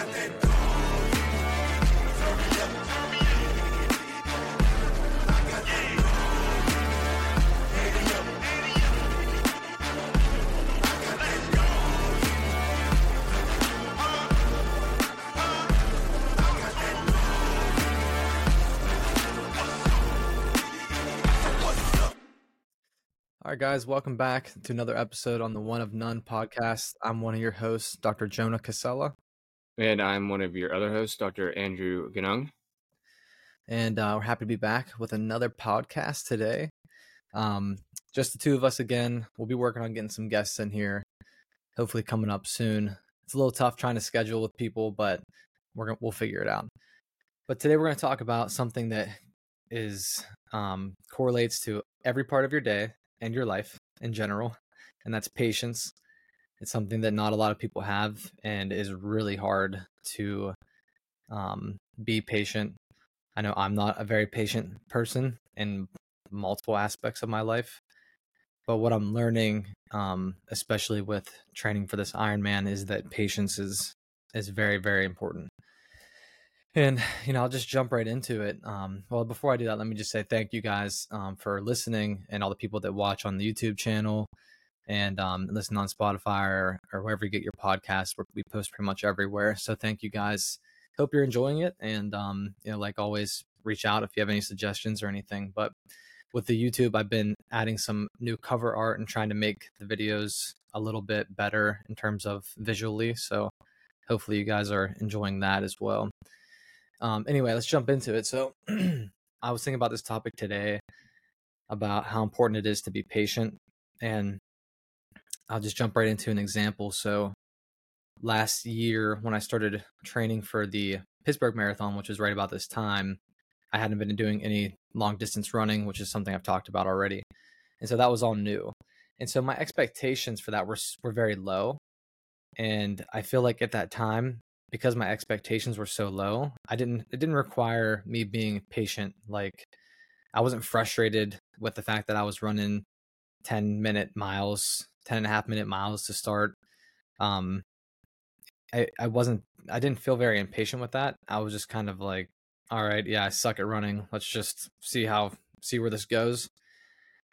All right, guys, welcome back to another episode on the One of None podcast. I'm one of your hosts, Dr. Jonah Casella. And I'm one of your other hosts, Dr. Andrew Ganung. And uh, we're happy to be back with another podcast today. Um, just the two of us again. We'll be working on getting some guests in here, hopefully coming up soon. It's a little tough trying to schedule with people, but we're gonna, we'll figure it out. But today we're going to talk about something that is um, correlates to every part of your day and your life in general, and that's patience. It's something that not a lot of people have and is really hard to um, be patient. I know I'm not a very patient person in multiple aspects of my life, but what I'm learning, um, especially with training for this Ironman, is that patience is is very very important. And you know, I'll just jump right into it. Um, well, before I do that, let me just say thank you guys um, for listening and all the people that watch on the YouTube channel and um, listen on Spotify or, or wherever you get your podcasts. We post pretty much everywhere. So thank you guys. Hope you're enjoying it. And um, you know, like always, reach out if you have any suggestions or anything. But with the YouTube, I've been adding some new cover art and trying to make the videos a little bit better in terms of visually. So hopefully you guys are enjoying that as well. Um, anyway, let's jump into it. So, I was thinking about this topic today about how important it is to be patient. And I'll just jump right into an example. So, last year, when I started training for the Pittsburgh Marathon, which was right about this time, I hadn't been doing any long distance running, which is something I've talked about already. And so that was all new. And so my expectations for that were were very low. And I feel like at that time, because my expectations were so low, I didn't it didn't require me being patient. Like I wasn't frustrated with the fact that I was running 10 minute miles, 10 and a half minute miles to start. Um I, I wasn't I didn't feel very impatient with that. I was just kind of like, all right, yeah, I suck at running. Let's just see how see where this goes.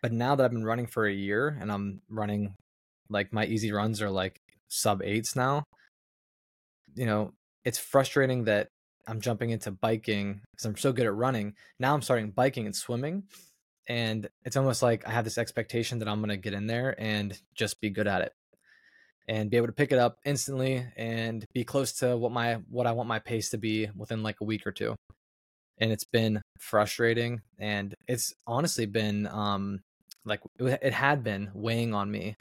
But now that I've been running for a year and I'm running like my easy runs are like sub eights now, you know, it's frustrating that I'm jumping into biking because I'm so good at running. Now I'm starting biking and swimming. And it's almost like I have this expectation that I'm going to get in there and just be good at it and be able to pick it up instantly and be close to what my what I want my pace to be within like a week or two. And it's been frustrating and it's honestly been um like it had been weighing on me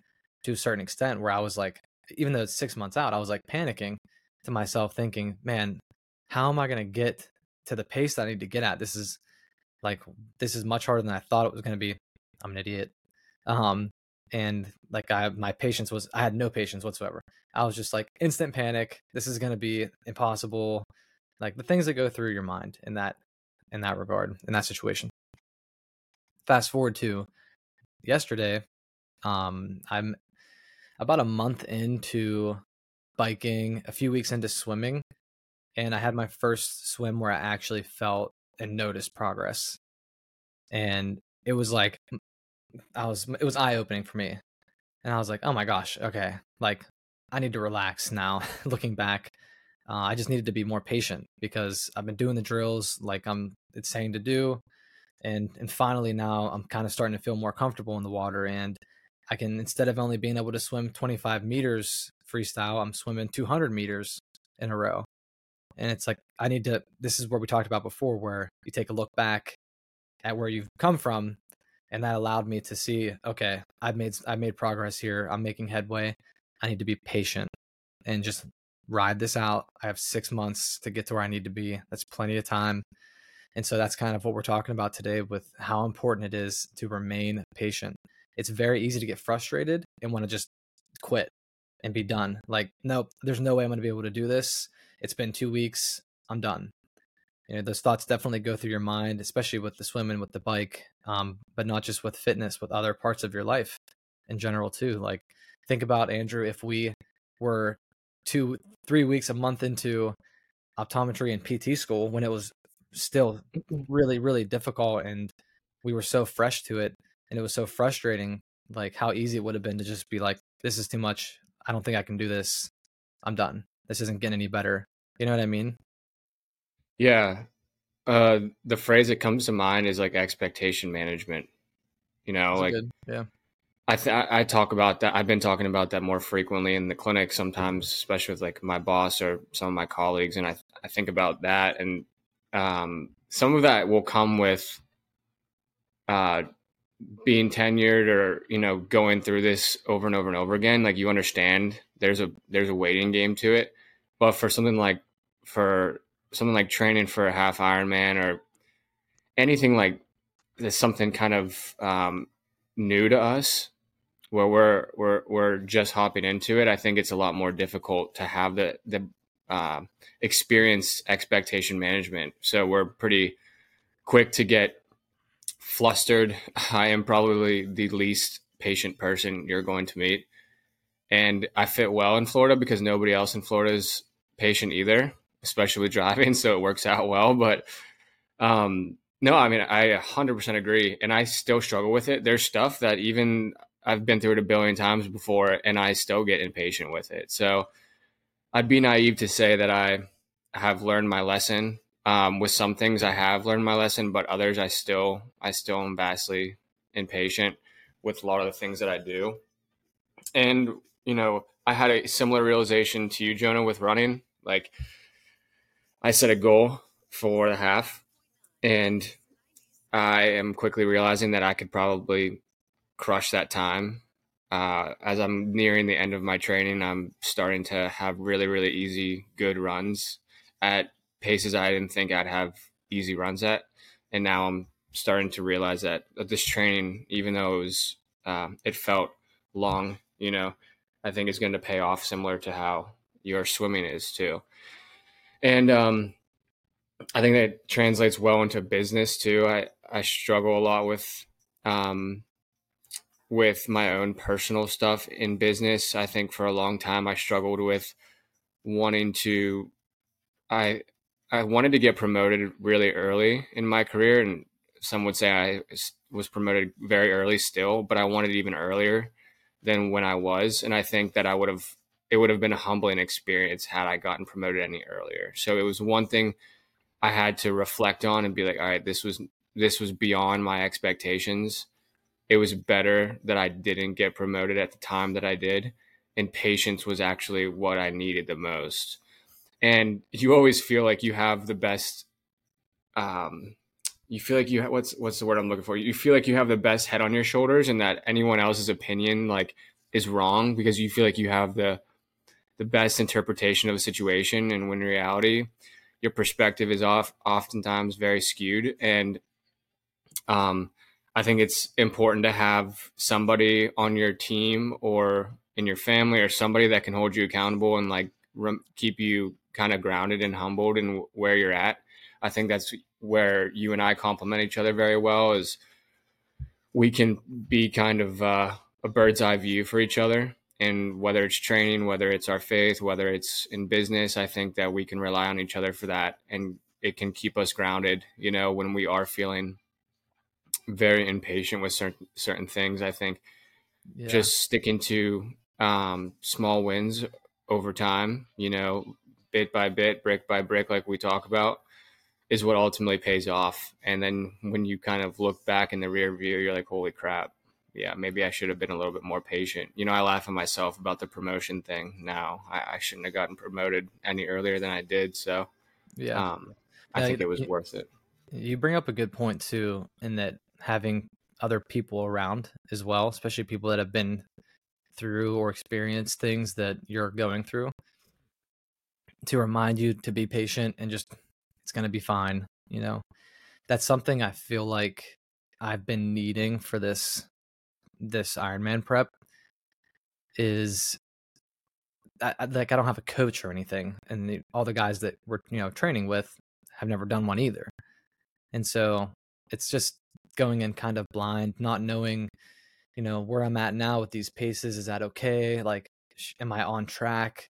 to a certain extent where I was like even though it's 6 months out I was like panicking to myself thinking, man, how am I going to get to the pace that I need to get at? This is like, this is much harder than I thought it was going to be. I'm an idiot. Um, and like I, my patience was, I had no patience whatsoever. I was just like instant panic. This is going to be impossible. Like the things that go through your mind in that, in that regard, in that situation. Fast forward to yesterday. Um, I'm about a month into biking, a few weeks into swimming, and I had my first swim where I actually felt and noticed progress. And it was like I was it was eye opening for me. And I was like, "Oh my gosh, okay. Like I need to relax now looking back. Uh, I just needed to be more patient because I've been doing the drills like I'm it's saying to do and and finally now I'm kind of starting to feel more comfortable in the water and I can instead of only being able to swim 25 meters freestyle, I'm swimming 200 meters in a row. And it's like, I need to, this is where we talked about before, where you take a look back at where you've come from. And that allowed me to see, okay, I've made, I've made progress here. I'm making headway. I need to be patient and just ride this out. I have six months to get to where I need to be. That's plenty of time. And so that's kind of what we're talking about today with how important it is to remain patient. It's very easy to get frustrated and want to just quit and be done. Like, nope, there's no way I'm going to be able to do this. It's been two weeks. I'm done. You know, those thoughts definitely go through your mind, especially with the swimming, with the bike, um, but not just with fitness, with other parts of your life in general too. Like, think about Andrew, if we were two, three weeks, a month into optometry and PT school when it was still really, really difficult and we were so fresh to it and it was so frustrating, like how easy it would have been to just be like, this is too much. I don't think I can do this. I'm done. This isn't getting any better. You know what I mean? Yeah. Uh, the phrase that comes to mind is like expectation management. You know, That's like good. Yeah. I th- I talk about that. I've been talking about that more frequently in the clinic sometimes, especially with like my boss or some of my colleagues, and I I think about that, and um, some of that will come with uh, being tenured or you know going through this over and over and over again. Like you understand there's a there's a waiting game to it, but for something like for something like training for a half Ironman or anything like there's something kind of um, new to us where we're we're we're just hopping into it, I think it's a lot more difficult to have the the uh, experience expectation management. So we're pretty quick to get flustered. I am probably the least patient person you're going to meet, and I fit well in Florida because nobody else in Florida is patient either, especially with driving. So it works out well, but. Um, no, I mean I 100% agree, and I still struggle with it. There's stuff that even I've been through it a billion times before and I still get impatient with it. So I'd be naive to say that I have learned my lesson. Um, with some things I have learned my lesson, but others I still I still am vastly impatient with a lot of the things that I do. And you know, I had a similar realization to you, Jonah, with running. Like I set a goal for the half, and I am quickly realizing that I could probably crush that time. Uh, as I'm nearing the end of my training, I'm starting to have really, really easy, good runs at paces I didn't think I'd have easy runs at. And now I'm starting to realize that this training, even though it was, uh, it felt long, you know, I think is going to pay off similar to how your swimming is too. And um, I think that translates well into business too. I, I struggle a lot with um, with my own personal stuff in business. I think for a long time I struggled with wanting to I I wanted to get promoted really early in my career and some would say I was promoted very early still, but I wanted it even earlier than when I was and I think that I would have it would have been a humbling experience had I gotten promoted any earlier. So it was one thing I had to reflect on and be like, all right, this was this was beyond my expectations it was better that I didn't get promoted at the time that I did. And patience was actually what I needed the most. And you always feel like you have the best. Um, you feel like you ha- what's what's the word I'm looking for? You feel like you have the best head on your shoulders, and that anyone else's opinion like is wrong because you feel like you have the the best interpretation of a situation. And when in reality, your perspective is off, oftentimes very skewed. And um, I think it's important to have somebody on your team or in your family or somebody that can hold you accountable and like keep you kind of grounded and humbled in where you're at. I think that's where you and I complement each other very well is we can be kind of uh, a bird's eye view for each other and whether it's training, whether it's our faith, whether it's in business, I think that we can rely on each other for that and it can keep us grounded, you know, when we are feeling very impatient with certain certain things. I think yeah. just sticking to um, small wins over time, you know, bit by bit, brick by brick, like we talk about, is what ultimately pays off. And then when you kind of look back in the rear view, you're like, holy crap. Yeah, maybe I should have been a little bit more patient. You know, I laugh at myself about the promotion thing now. I, I shouldn't have gotten promoted any earlier than I did. So, yeah, um, I yeah, think it was you, worth it. You bring up a good point, too, in that having other people around as well, especially people that have been through or experienced things that you're going through to remind you to be patient and just it's going to be fine, you know. That's something I feel like I've been needing for this this Ironman prep is I, like I don't have a coach or anything, and the, all the guys that we're you know training with have never done one either, and so it's just going in kind of blind, not knowing, you know, where I'm at now with these paces. Is that okay? Like, am I on track?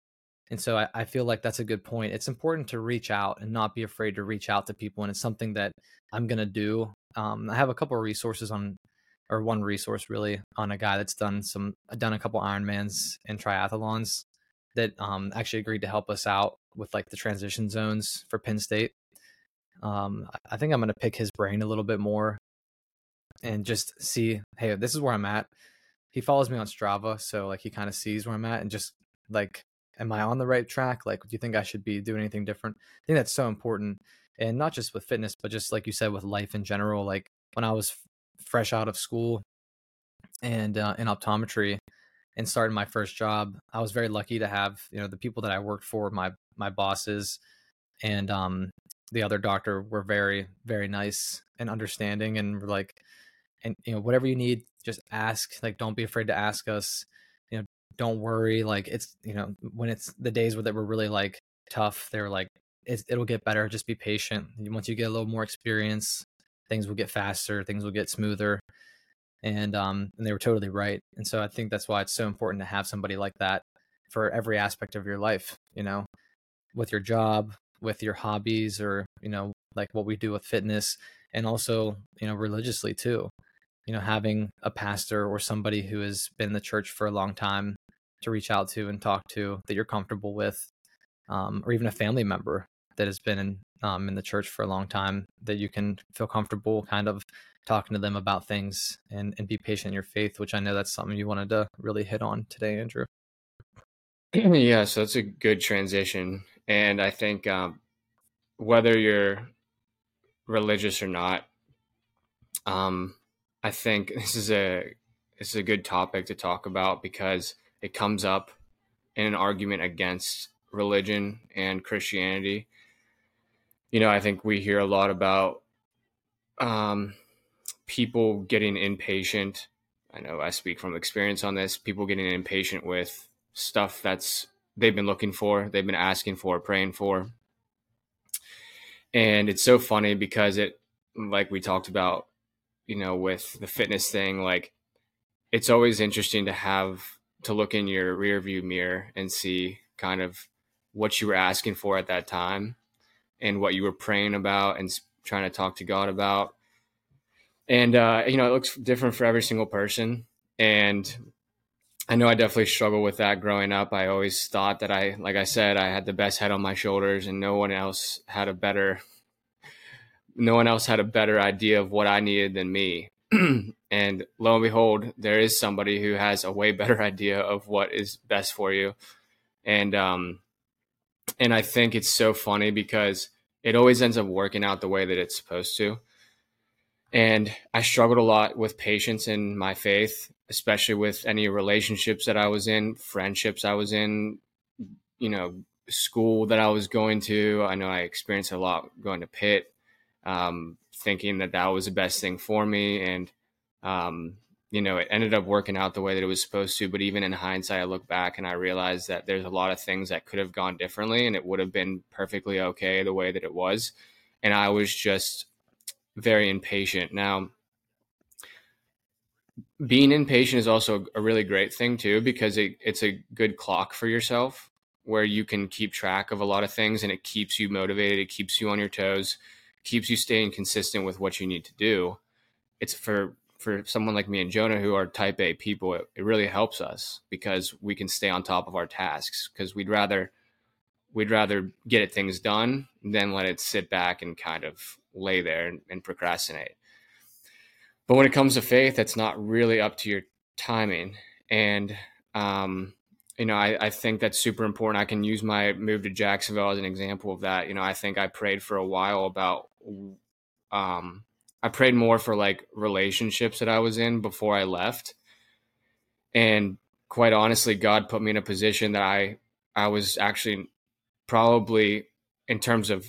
And so I, I feel like that's a good point. It's important to reach out and not be afraid to reach out to people. And it's something that I'm going to do. Um, I have a couple of resources on, or one resource really on a guy that's done some, done a couple Ironmans and triathlons that um, actually agreed to help us out with like the transition zones for Penn State. Um, I think I'm going to pick his brain a little bit more and just see, hey, this is where I'm at. He follows me on Strava, so like he kind of sees where I'm at and just like, am I on the right track? Like, do you think I should be doing anything different? I think that's so important, and not just with fitness, but just like you said, with life in general. Like when I was fresh out of school and uh, in optometry and starting my first job, I was very lucky to have you know the people that I worked for, my my bosses, and um, the other doctor were very very nice and understanding and like and you know whatever you need just ask like don't be afraid to ask us don't worry like it's you know when it's the days where that were really like tough they're like it'll get better just be patient. Once you get a little more experience things will get faster things will get smoother and um and they were totally right and so i think that's why it's so important to have somebody like that for every aspect of your life you know with your job with your hobbies or you know like what we do with fitness and also you know religiously too. You know, having a pastor or somebody who has been in the church for a long time to reach out to and talk to that you're comfortable with, um, or even a family member that has been in, um, in the church for a long time that you can feel comfortable kind of talking to them about things and, and be patient in your faith, which I know that's something you wanted to really hit on today, Andrew. Yeah, so that's a good transition. And I think um, whether you're religious or not, um, I think this is a this is a good topic to talk about because it comes up in an argument against religion and Christianity. You know, I think we hear a lot about um, people getting impatient. I know I speak from experience on this. People getting impatient with stuff that's they've been looking for, they've been asking for, praying for. And it's so funny because it, like we talked about you know, with the fitness thing, like it's always interesting to have to look in your rear view mirror and see kind of what you were asking for at that time and what you were praying about and trying to talk to God about. And, uh, you know, it looks different for every single person. And I know I definitely struggled with that growing up. I always thought that I, like I said, I had the best head on my shoulders and no one else had a better no one else had a better idea of what I needed than me. and lo and behold, there is somebody who has a way better idea of what is best for you. And um and I think it's so funny because it always ends up working out the way that it's supposed to. And I struggled a lot with patience in my faith, especially with any relationships that I was in, friendships I was in, you know, school that I was going to. I know I experienced a lot going to Pitt um, thinking that that was the best thing for me. And, um, you know, it ended up working out the way that it was supposed to. But even in hindsight, I look back and I realize that there's a lot of things that could have gone differently and it would have been perfectly okay the way that it was. And I was just very impatient. Now, being impatient is also a really great thing too because it, it's a good clock for yourself where you can keep track of a lot of things and it keeps you motivated it keeps you on your toes keeps you staying consistent with what you need to do. It's for for someone like me and Jonah who are type A people, it, it really helps us because we can stay on top of our tasks because we'd rather we'd rather get things done than let it sit back and kind of lay there and, and procrastinate. But when it comes to faith, that's not really up to your timing. And um, you know, I, I think that's super important. I can use my move to Jacksonville as an example of that. You know, I think I prayed for a while about, um, I prayed more for like relationships that I was in before I left. And quite honestly, God put me in a position that I, I was actually probably in terms of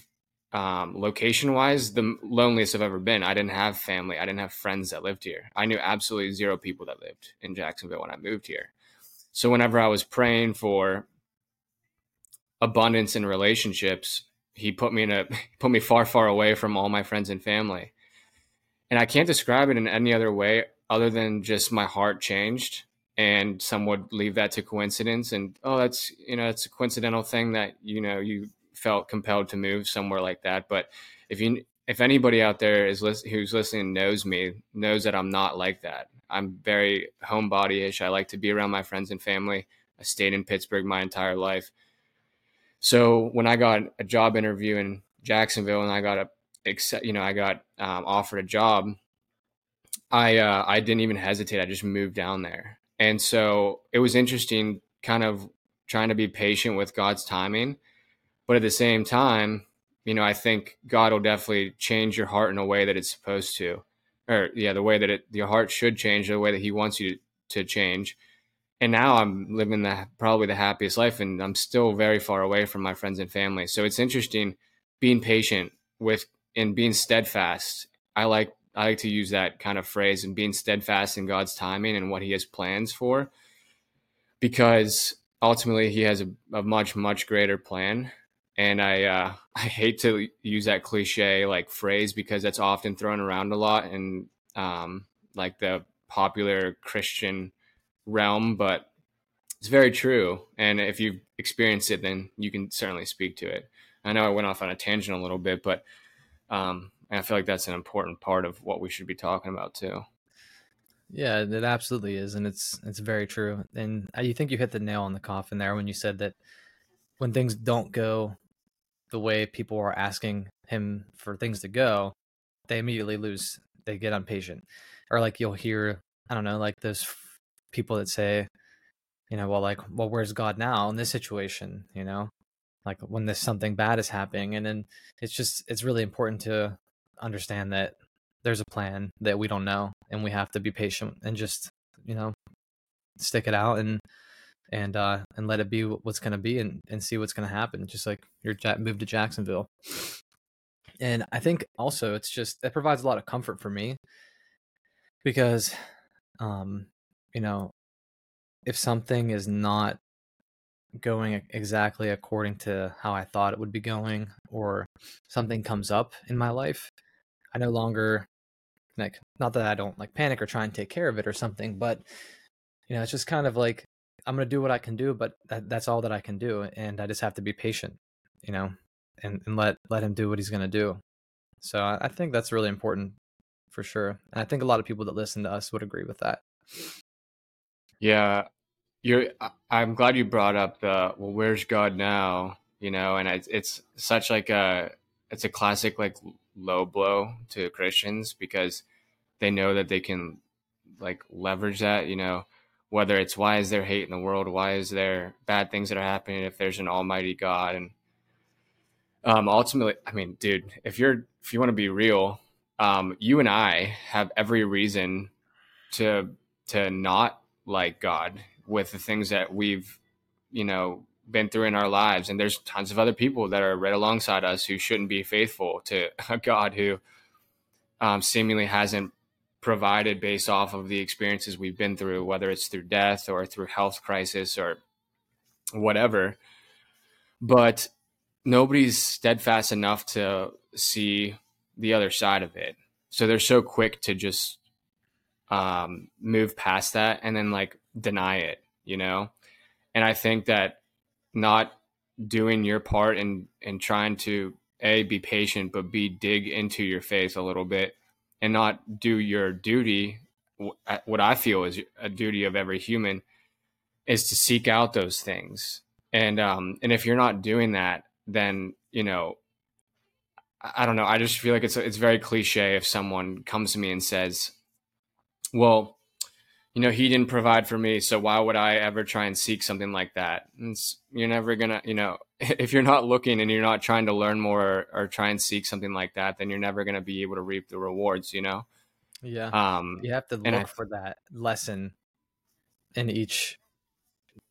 um, location wise, the loneliest I've ever been. I didn't have family. I didn't have friends that lived here. I knew absolutely zero people that lived in Jacksonville when I moved here. So whenever I was praying for abundance in relationships, he put me in a put me far, far away from all my friends and family. And I can't describe it in any other way other than just my heart changed and some would leave that to coincidence and oh that's you know it's a coincidental thing that you know you felt compelled to move somewhere like that. But if you if anybody out there is who's listening knows me knows that i'm not like that. I'm very homebody-ish. I like to be around my friends and family. I stayed in pittsburgh my entire life so when i got a job interview in jacksonville and i got a you know i got um, offered a job i uh, i didn't even hesitate i just moved down there and so it was interesting, kind of trying to be patient with God's timing. But at the same time, you know, I think God will definitely change your heart in a way that it's supposed to. Or, yeah, the way that it, your heart should change, the way that He wants you to, to change. And now I'm living the probably the happiest life, and I'm still very far away from my friends and family. So it's interesting being patient with and being steadfast. I like I like to use that kind of phrase and being steadfast in God's timing and what He has plans for, because ultimately He has a, a much much greater plan. And I uh, I hate to use that cliche like phrase because that's often thrown around a lot and um, like the popular Christian realm, but it's very true. And if you've experienced it, then you can certainly speak to it. I know I went off on a tangent a little bit, but um, I feel like that's an important part of what we should be talking about too. Yeah, it absolutely is, and it's it's very true. And you think you hit the nail on the coffin there when you said that when things don't go the way people are asking him for things to go, they immediately lose. They get impatient, or like you'll hear, I don't know, like those people that say, you know, well, like, well, where's God now in this situation? You know, like when this something bad is happening, and then it's just it's really important to understand that there's a plan that we don't know and we have to be patient and just you know stick it out and and uh and let it be what's going to be and and see what's going to happen just like your move to Jacksonville and I think also it's just it provides a lot of comfort for me because um you know if something is not going exactly according to how I thought it would be going or something comes up in my life I no longer like not that I don't like panic or try and take care of it or something, but you know, it's just kind of like I'm gonna do what I can do, but that, that's all that I can do, and I just have to be patient, you know, and, and let let him do what he's gonna do. So I, I think that's really important for sure, and I think a lot of people that listen to us would agree with that. Yeah, you're. I'm glad you brought up the well. Where's God now? You know, and it's it's such like a it's a classic like low blow to Christians because they know that they can like leverage that, you know, whether it's why is there hate in the world, why is there bad things that are happening if there's an almighty God and um ultimately I mean, dude, if you're if you want to be real, um you and I have every reason to to not like God with the things that we've you know been through in our lives. And there's tons of other people that are right alongside us who shouldn't be faithful to a God who um, seemingly hasn't provided based off of the experiences we've been through, whether it's through death or through health crisis or whatever. But nobody's steadfast enough to see the other side of it. So they're so quick to just um, move past that and then like deny it, you know? And I think that not doing your part and and trying to a be patient but b dig into your faith a little bit and not do your duty what i feel is a duty of every human is to seek out those things and um and if you're not doing that then you know i don't know i just feel like it's it's very cliche if someone comes to me and says well you know, he didn't provide for me. So why would I ever try and seek something like that? It's, you're never going to, you know, if you're not looking and you're not trying to learn more or, or try and seek something like that, then you're never going to be able to reap the rewards, you know? Yeah. Um, you have to look I, for that lesson in each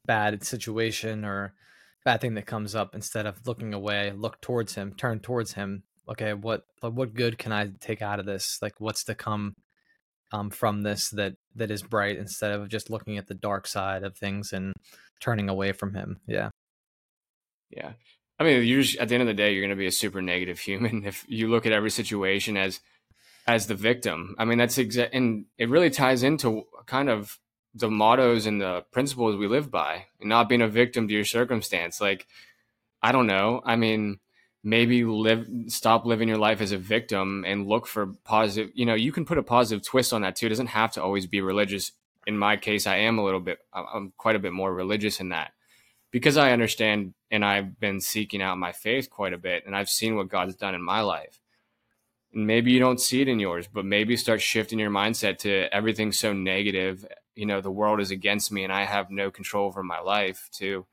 bad situation or bad thing that comes up instead of looking away, look towards him, turn towards him. Okay, what what good can I take out of this? Like what's to come um, from this that that is bright instead of just looking at the dark side of things and turning away from him. Yeah. Yeah. I mean, you're just, at the end of the day, you're going to be a super negative human if you look at every situation as as the victim. I mean, that's exact, and it really ties into kind of the mottos and the principles we live by and not being a victim to your circumstance. Like, I don't know. I mean, maybe live stop living your life as a victim and look for positive you know you can put a positive twist on that too. It doesn't have to always be religious. In my case i am a little bit i'm quite a bit more religious in that. Because i understand and i've been seeking out my faith quite a bit and i've seen what god's done in my life. And maybe you don't see it in yours but maybe start shifting your mindset to everything's so negative you know the world is against me and i have no control over my life to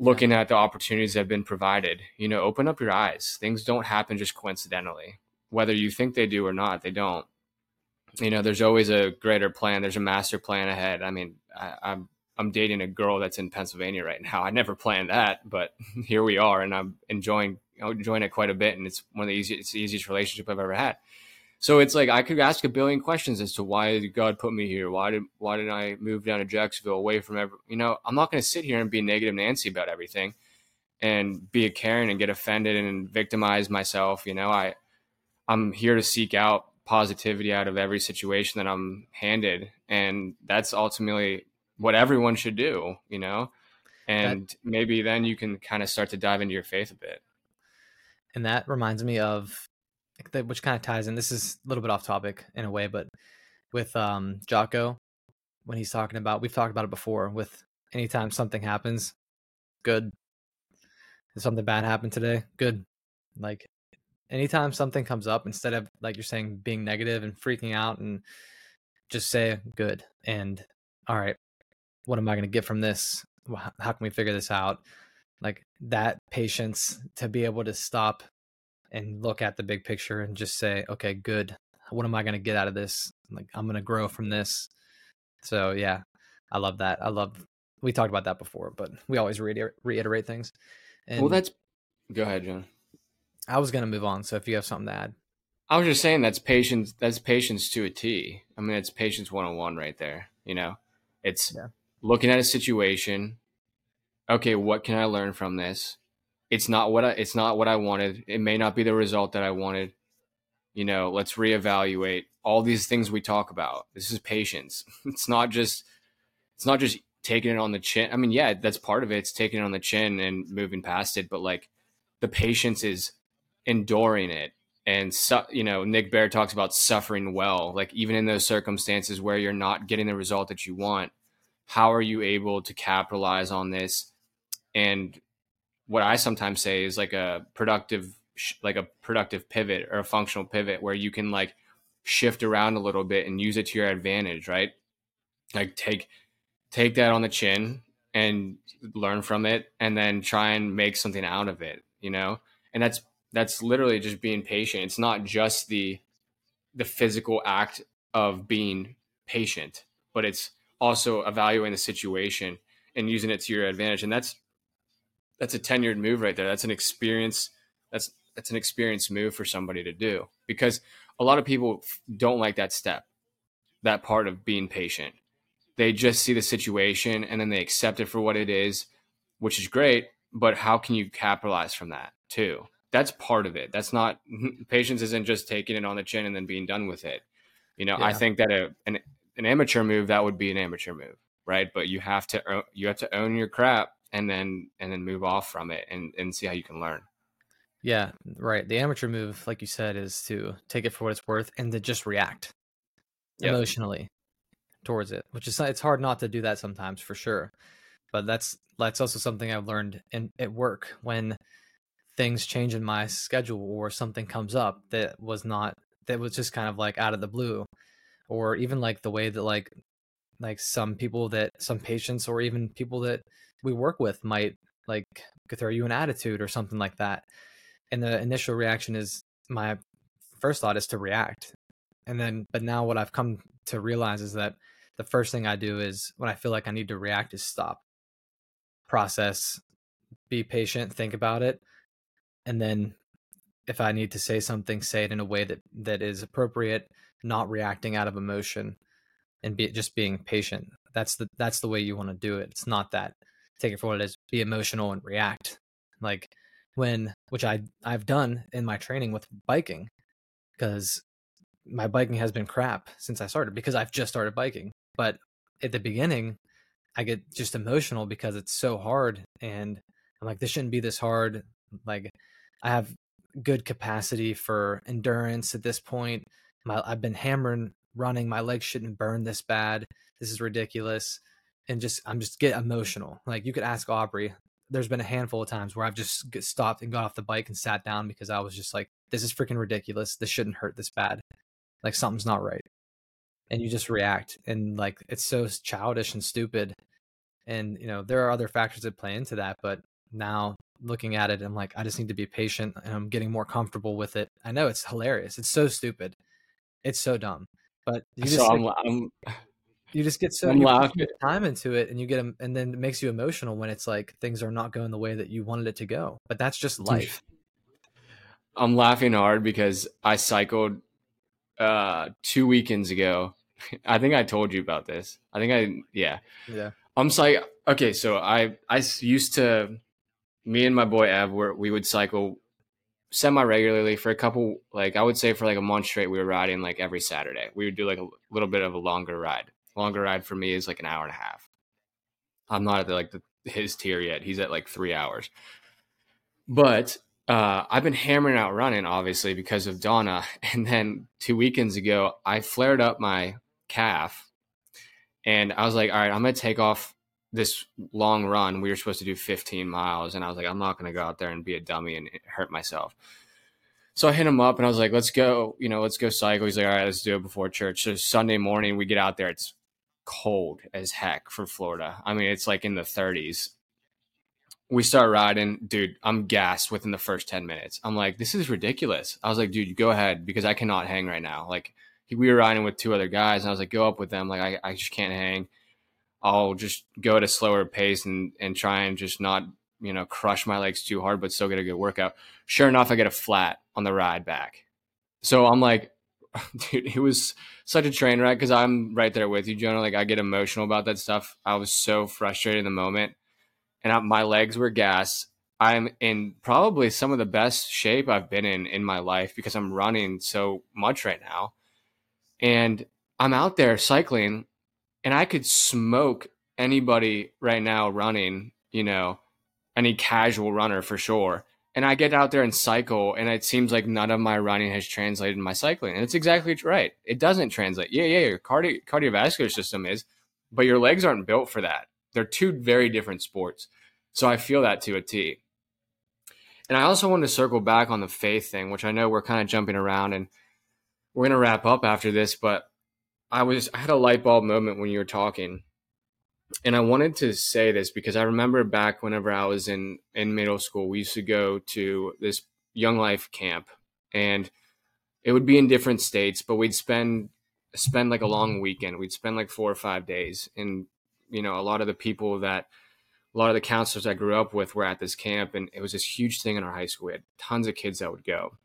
looking at the opportunities that have been provided. You know, open up your eyes. Things don't happen just coincidentally. Whether you think they do or not, they don't. You know, there's always a greater plan. There's a master plan ahead. I mean, I, I'm I'm dating a girl that's in Pennsylvania right now. I never planned that, but here we are, and I'm enjoying enjoying it quite a bit. And it's one of the easiest, it's the easiest relationship I've ever had. So it's like I could ask a billion questions as to why did God put me here? Why did why did I move down to Jacksonville away from every you know, I'm not gonna sit here and be negative Nancy about everything and be a Karen and get offended and victimize myself. You know, I I'm here to seek out positivity out of every situation that I'm handed. And that's ultimately what everyone should do, you know? And that, maybe then you can kind of start to dive into your faith a bit. And that reminds me of which kind of ties in. This is a little bit off topic in a way, but with um Jocko, when he's talking about, we've talked about it before. With anytime something happens, good. If something bad happened today, good. Like anytime something comes up, instead of like you're saying being negative and freaking out, and just say good and all right, what am I going to get from this? How can we figure this out? Like that patience to be able to stop and look at the big picture and just say, okay, good. What am I going to get out of this? Like, I'm going to grow from this. So, yeah, I love that. I love, we talked about that before, but we always reiterate, reiterate things. And well, that's, go ahead, John. I was going to move on. So, if you have something to add, I was just saying that's patience. That's patience to a T. I mean, it's patience one on one right there. You know, it's yeah. looking at a situation. Okay, what can I learn from this? It's not what I, it's not what I wanted. It may not be the result that I wanted. You know, let's reevaluate all these things we talk about. This is patience. It's not just it's not just taking it on the chin. I mean, yeah, that's part of it. It's taking it on the chin and moving past it, but like the patience is enduring it. And su- you know, Nick Bare talks about suffering well. Like even in those circumstances where you're not getting the result that you want, how are you able to capitalize on this and what I sometimes say is like a productive like a productive pivot or a functional pivot where you can like shift around a little bit and use it to your advantage, right? Like take take that on the chin and learn from it and then try and make something out of it, you know? And that's that's literally just being patient. It's not just the the physical act of being patient, but it's also evaluating the situation and using it to your advantage. And that's that's a tenured move right there. That's an experience. That's that's an experienced move for somebody to do because a lot of people don't like that step, that part of being patient. They just see the situation and then they accept it for what it is, which is great. But how can you capitalize from that too? That's part of it. That's not patience. Isn't just taking it on the chin and then being done with it. You know, yeah. I think that a, an an amateur move that would be an amateur move, right? But you have to you have to own your crap and then and then move off from it and and see how you can learn. Yeah, right. The amateur move, like you said, is to take it for what it's worth and to just react yep. emotionally towards it, which is it's hard not to do that sometimes for sure. But that's that's also something I've learned in at work when things change in my schedule or something comes up that was not that was just kind of like out of the blue or even like the way that like like some people that some patients or even people that we work with might like throw you an attitude or something like that. And the initial reaction is my first thought is to react. And then but now what i've come to realize is that the first thing i do is when i feel like i need to react is stop process be patient think about it. And then if i need to say something say it in a way that that is appropriate not reacting out of emotion and be just being patient that's the that's the way you want to do it it's not that take it for what it is, be emotional and react. Like when, which I I've done in my training with biking, because my biking has been crap since I started because I've just started biking. But at the beginning, I get just emotional because it's so hard. And I'm like, this shouldn't be this hard. Like, I have good capacity for endurance at this point. My, I've been hammering running. My legs shouldn't burn this bad. This is ridiculous. And just, I'm just get emotional. Like, you could ask Aubrey. There's been a handful of times where I've just stopped and got off the bike and sat down because I was just like, this is freaking ridiculous. This shouldn't hurt this bad. Like, something's not right and you just react and like it's so childish and stupid and you know there are other factors that play into that but now looking at it i'm like i just need to be patient and i'm getting more comfortable with it i know it's hilarious it's so stupid it's so dumb but you just, so I'm, I'm, you just get so I'm time into it and you get them and then it makes you emotional when it's like things are not going the way that you wanted it to go but that's just life i'm laughing hard because i cycled uh two weekends ago I think I told you about this. I think I yeah. Yeah. I'm like okay, so I I used to me and my boy Ev were we would cycle semi regularly for a couple like I would say for like a month straight we were riding like every Saturday. We would do like a little bit of a longer ride. Longer ride for me is like an hour and a half. I'm not at the, like the, his tier yet. He's at like 3 hours. But uh, I've been hammering out running obviously because of Donna and then 2 weekends ago I flared up my calf. And I was like, all right, I'm going to take off this long run. We were supposed to do 15 miles. And I was like, I'm not going to go out there and be a dummy and hurt myself. So I hit him up and I was like, let's go, you know, let's go cycle. He's like, all right, let's do it before church. So Sunday morning, we get out there. It's cold as heck for Florida. I mean, it's like in the 30s. We start riding, dude. I'm gassed within the first 10 minutes. I'm like, this is ridiculous. I was like, dude, go ahead because I cannot hang right now. Like, we were riding with two other guys, and I was like, go up with them. Like, I, I just can't hang. I'll just go at a slower pace and and try and just not you know crush my legs too hard, but still get a good workout. Sure enough, I get a flat on the ride back. So I'm like, dude, it was such a train wreck because I'm right there with you, Jonah. Like I get emotional about that stuff. I was so frustrated in the moment, and I, my legs were gas. I'm in probably some of the best shape I've been in in my life because I'm running so much right now and I'm out there cycling and I could smoke anybody right now running, you know, any casual runner for sure. And I get out there and cycle, and it seems like none of my running has translated my cycling. And it's exactly right. It doesn't translate. Yeah, yeah, your cardi- cardiovascular system is, but your legs aren't built for that. They're two very different sports. So I feel that to a T. And I also want to circle back on the faith thing, which I know we're kind of jumping around and we're gonna wrap up after this, but I was I had a light bulb moment when you were talking, and I wanted to say this because I remember back whenever I was in in middle school, we used to go to this Young Life camp, and it would be in different states, but we'd spend spend like a long weekend. We'd spend like four or five days, and you know, a lot of the people that a lot of the counselors I grew up with were at this camp, and it was this huge thing in our high school. We had tons of kids that would go,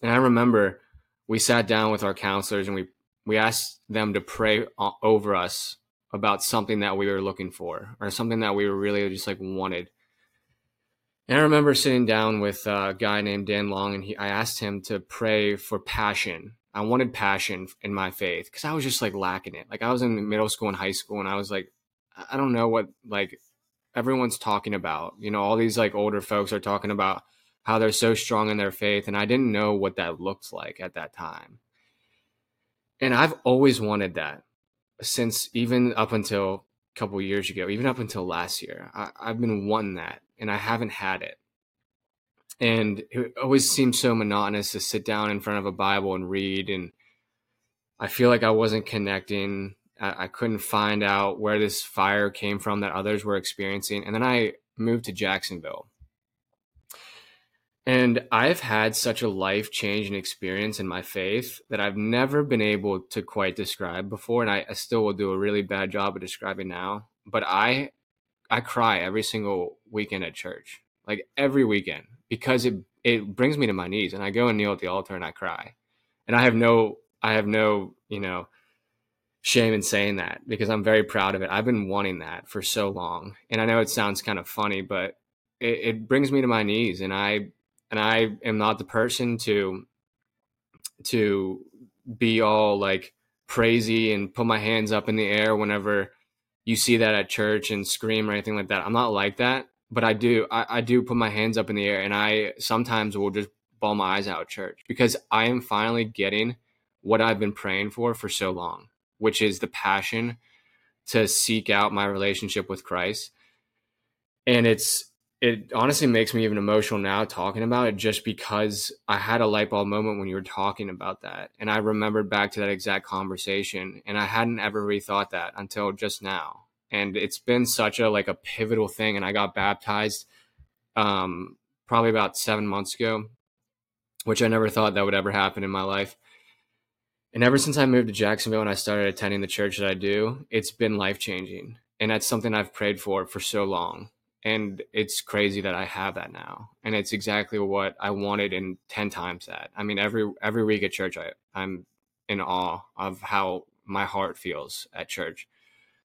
and I remember we sat down with our counselors and we we asked them to pray over us about something that we were looking for or something that we were really just like wanted. And I remember sitting down with a guy named Dan Long, and he, I asked him to pray for passion. I wanted passion in my faith because I was just like lacking it. Like I was in middle school and high school, and I was like, I don't know what like everyone's talking about. You know, all these like older folks are talking about how they're so strong in their faith. And I didn't know what that looked like at that time. And I've always wanted that since even up until a couple years ago, even up until last year. I, I've been wanting that and I haven't had it. And it always seemed so monotonous to sit down in front of a Bible and read. And I feel like I wasn't connecting. I, I couldn't find out where this fire came from that others were experiencing. And then I moved to Jacksonville and I've had such a life change and experience in my faith that I've never been able to quite describe before. And I, I, still will do a really bad job of describing now. But I I cry every single weekend at church. Like every weekend. Because it it brings me to my knees and I go and kneel at the altar and I cry. And I have no I have no, you know, shame in saying that because I'm very proud of it. I've been wanting that for so long. And I know it sounds kind of funny, but it, it brings me to my knees and I and I am not the person to to be all like crazy and put my hands up in the air whenever you see that at church and scream or anything like that. I'm not like that, but I do. I, I do put my hands up in the air, and I sometimes will just ball my eyes out at church because I am finally getting what I've been praying for for so long, which is the passion to seek out my relationship with Christ. And it's it honestly makes me even emotional now talking about it just because I had a light bulb moment when you were talking about that. And I remembered back to that exact conversation and I hadn't ever rethought that until just now. And it's been such a like a pivotal thing. And I got baptized um probably about seven months ago, which I never thought that would ever happen in my life. And ever since I moved to Jacksonville and I started attending the church that I do, it's been life changing. And that's something I've prayed for for so long and it's crazy that I have that now. And it's exactly what I wanted in 10 times that. I mean, every every week at church I I'm in awe of how my heart feels at church.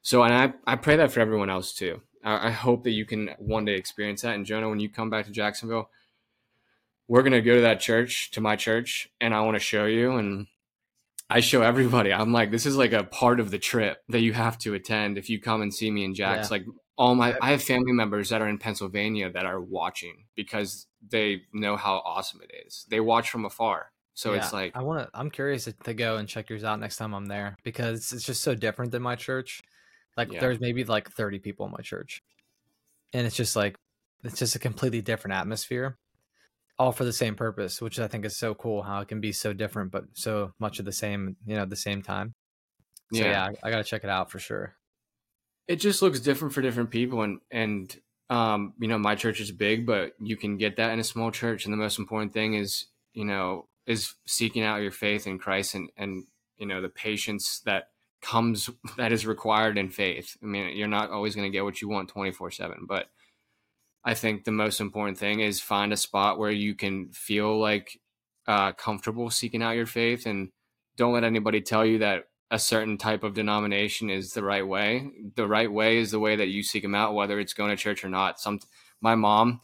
So and I I pray that for everyone else too. I, I hope that you can one day experience that. And Jonah, when you come back to Jacksonville, we're gonna go to that church, to my church, and I want to show you and I show everybody. I'm like, this is like a part of the trip that you have to attend if you come and see me in Jacks. Yeah. Like all my I have family members that are in Pennsylvania that are watching because they know how awesome it is. They watch from afar. So yeah, it's like I want to I'm curious to go and check yours out next time I'm there because it's just so different than my church. Like yeah. there's maybe like 30 people in my church. And it's just like it's just a completely different atmosphere all for the same purpose, which I think is so cool how it can be so different but so much of the same, you know, at the same time. So yeah, yeah I, I got to check it out for sure it just looks different for different people and and um, you know my church is big but you can get that in a small church and the most important thing is you know is seeking out your faith in christ and and you know the patience that comes that is required in faith. I mean you're not always going to get what you want 24 7 but i think the most important thing is find a spot where you can feel like uh, comfortable seeking out your faith and don't let anybody tell you that a certain type of denomination is the right way. The right way is the way that you seek them out, whether it's going to church or not. Some, my mom,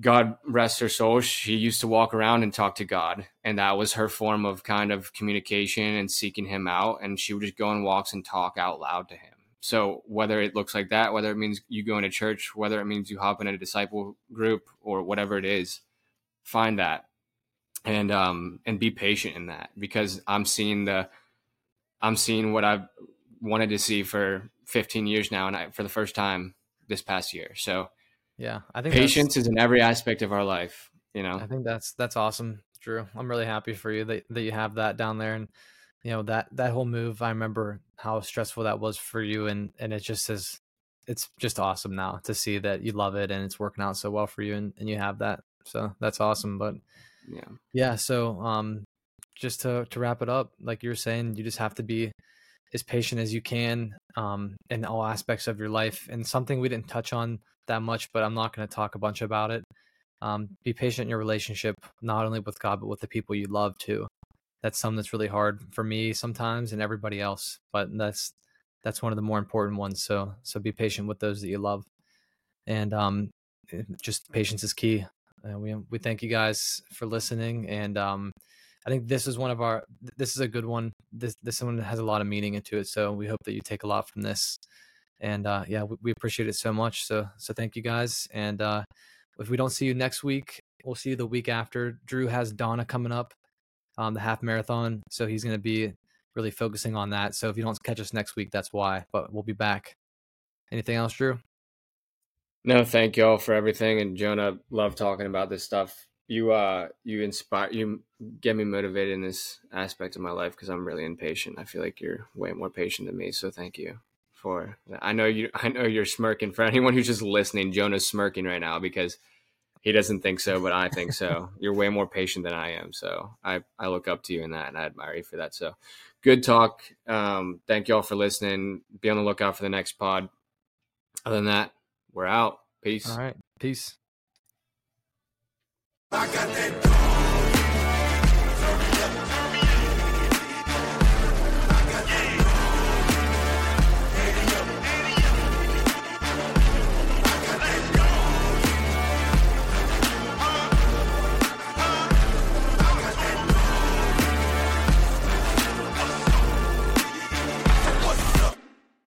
God rest her soul, she used to walk around and talk to God, and that was her form of kind of communication and seeking Him out. And she would just go on walks and talk out loud to Him. So whether it looks like that, whether it means you go into church, whether it means you hop in a disciple group or whatever it is, find that and um and be patient in that because I'm seeing the I'm seeing what I've wanted to see for 15 years now, and I, for the first time this past year. So, yeah, I think patience is in every aspect of our life. You know, I think that's that's awesome, Drew. I'm really happy for you that that you have that down there, and you know that that whole move. I remember how stressful that was for you, and and it just is. It's just awesome now to see that you love it and it's working out so well for you, and, and you have that. So that's awesome. But yeah, yeah. So um, just to to wrap it up, like you were saying, you just have to be as patient as you can um, in all aspects of your life. And something we didn't touch on that much, but I'm not going to talk a bunch about it. Um, be patient in your relationship, not only with God, but with the people you love too. That's something that's really hard for me sometimes and everybody else, but that's that's one of the more important ones. So so be patient with those that you love, and um, eh, just patience is key. Uh, we we thank you guys for listening, and um, I think this is one of our. This is a good one. This this one has a lot of meaning into it. So we hope that you take a lot from this. And uh, yeah, we, we appreciate it so much. So so thank you guys. And uh, if we don't see you next week, we'll see you the week after. Drew has Donna coming up, um, the half marathon. So he's going to be really focusing on that. So if you don't catch us next week, that's why. But we'll be back. Anything else, Drew? No, thank y'all for everything. And Jonah, love talking about this stuff you uh you inspire you get me motivated in this aspect of my life because I'm really impatient. I feel like you're way more patient than me, so thank you for that. I know you I know you're smirking for anyone who's just listening. Jonah's smirking right now because he doesn't think so, but I think so. you're way more patient than I am, so I I look up to you in that and I admire you for that. So good talk. Um, thank you all for listening. Be on the lookout for the next pod. Other than that, we're out. Peace. All right. Peace. Págate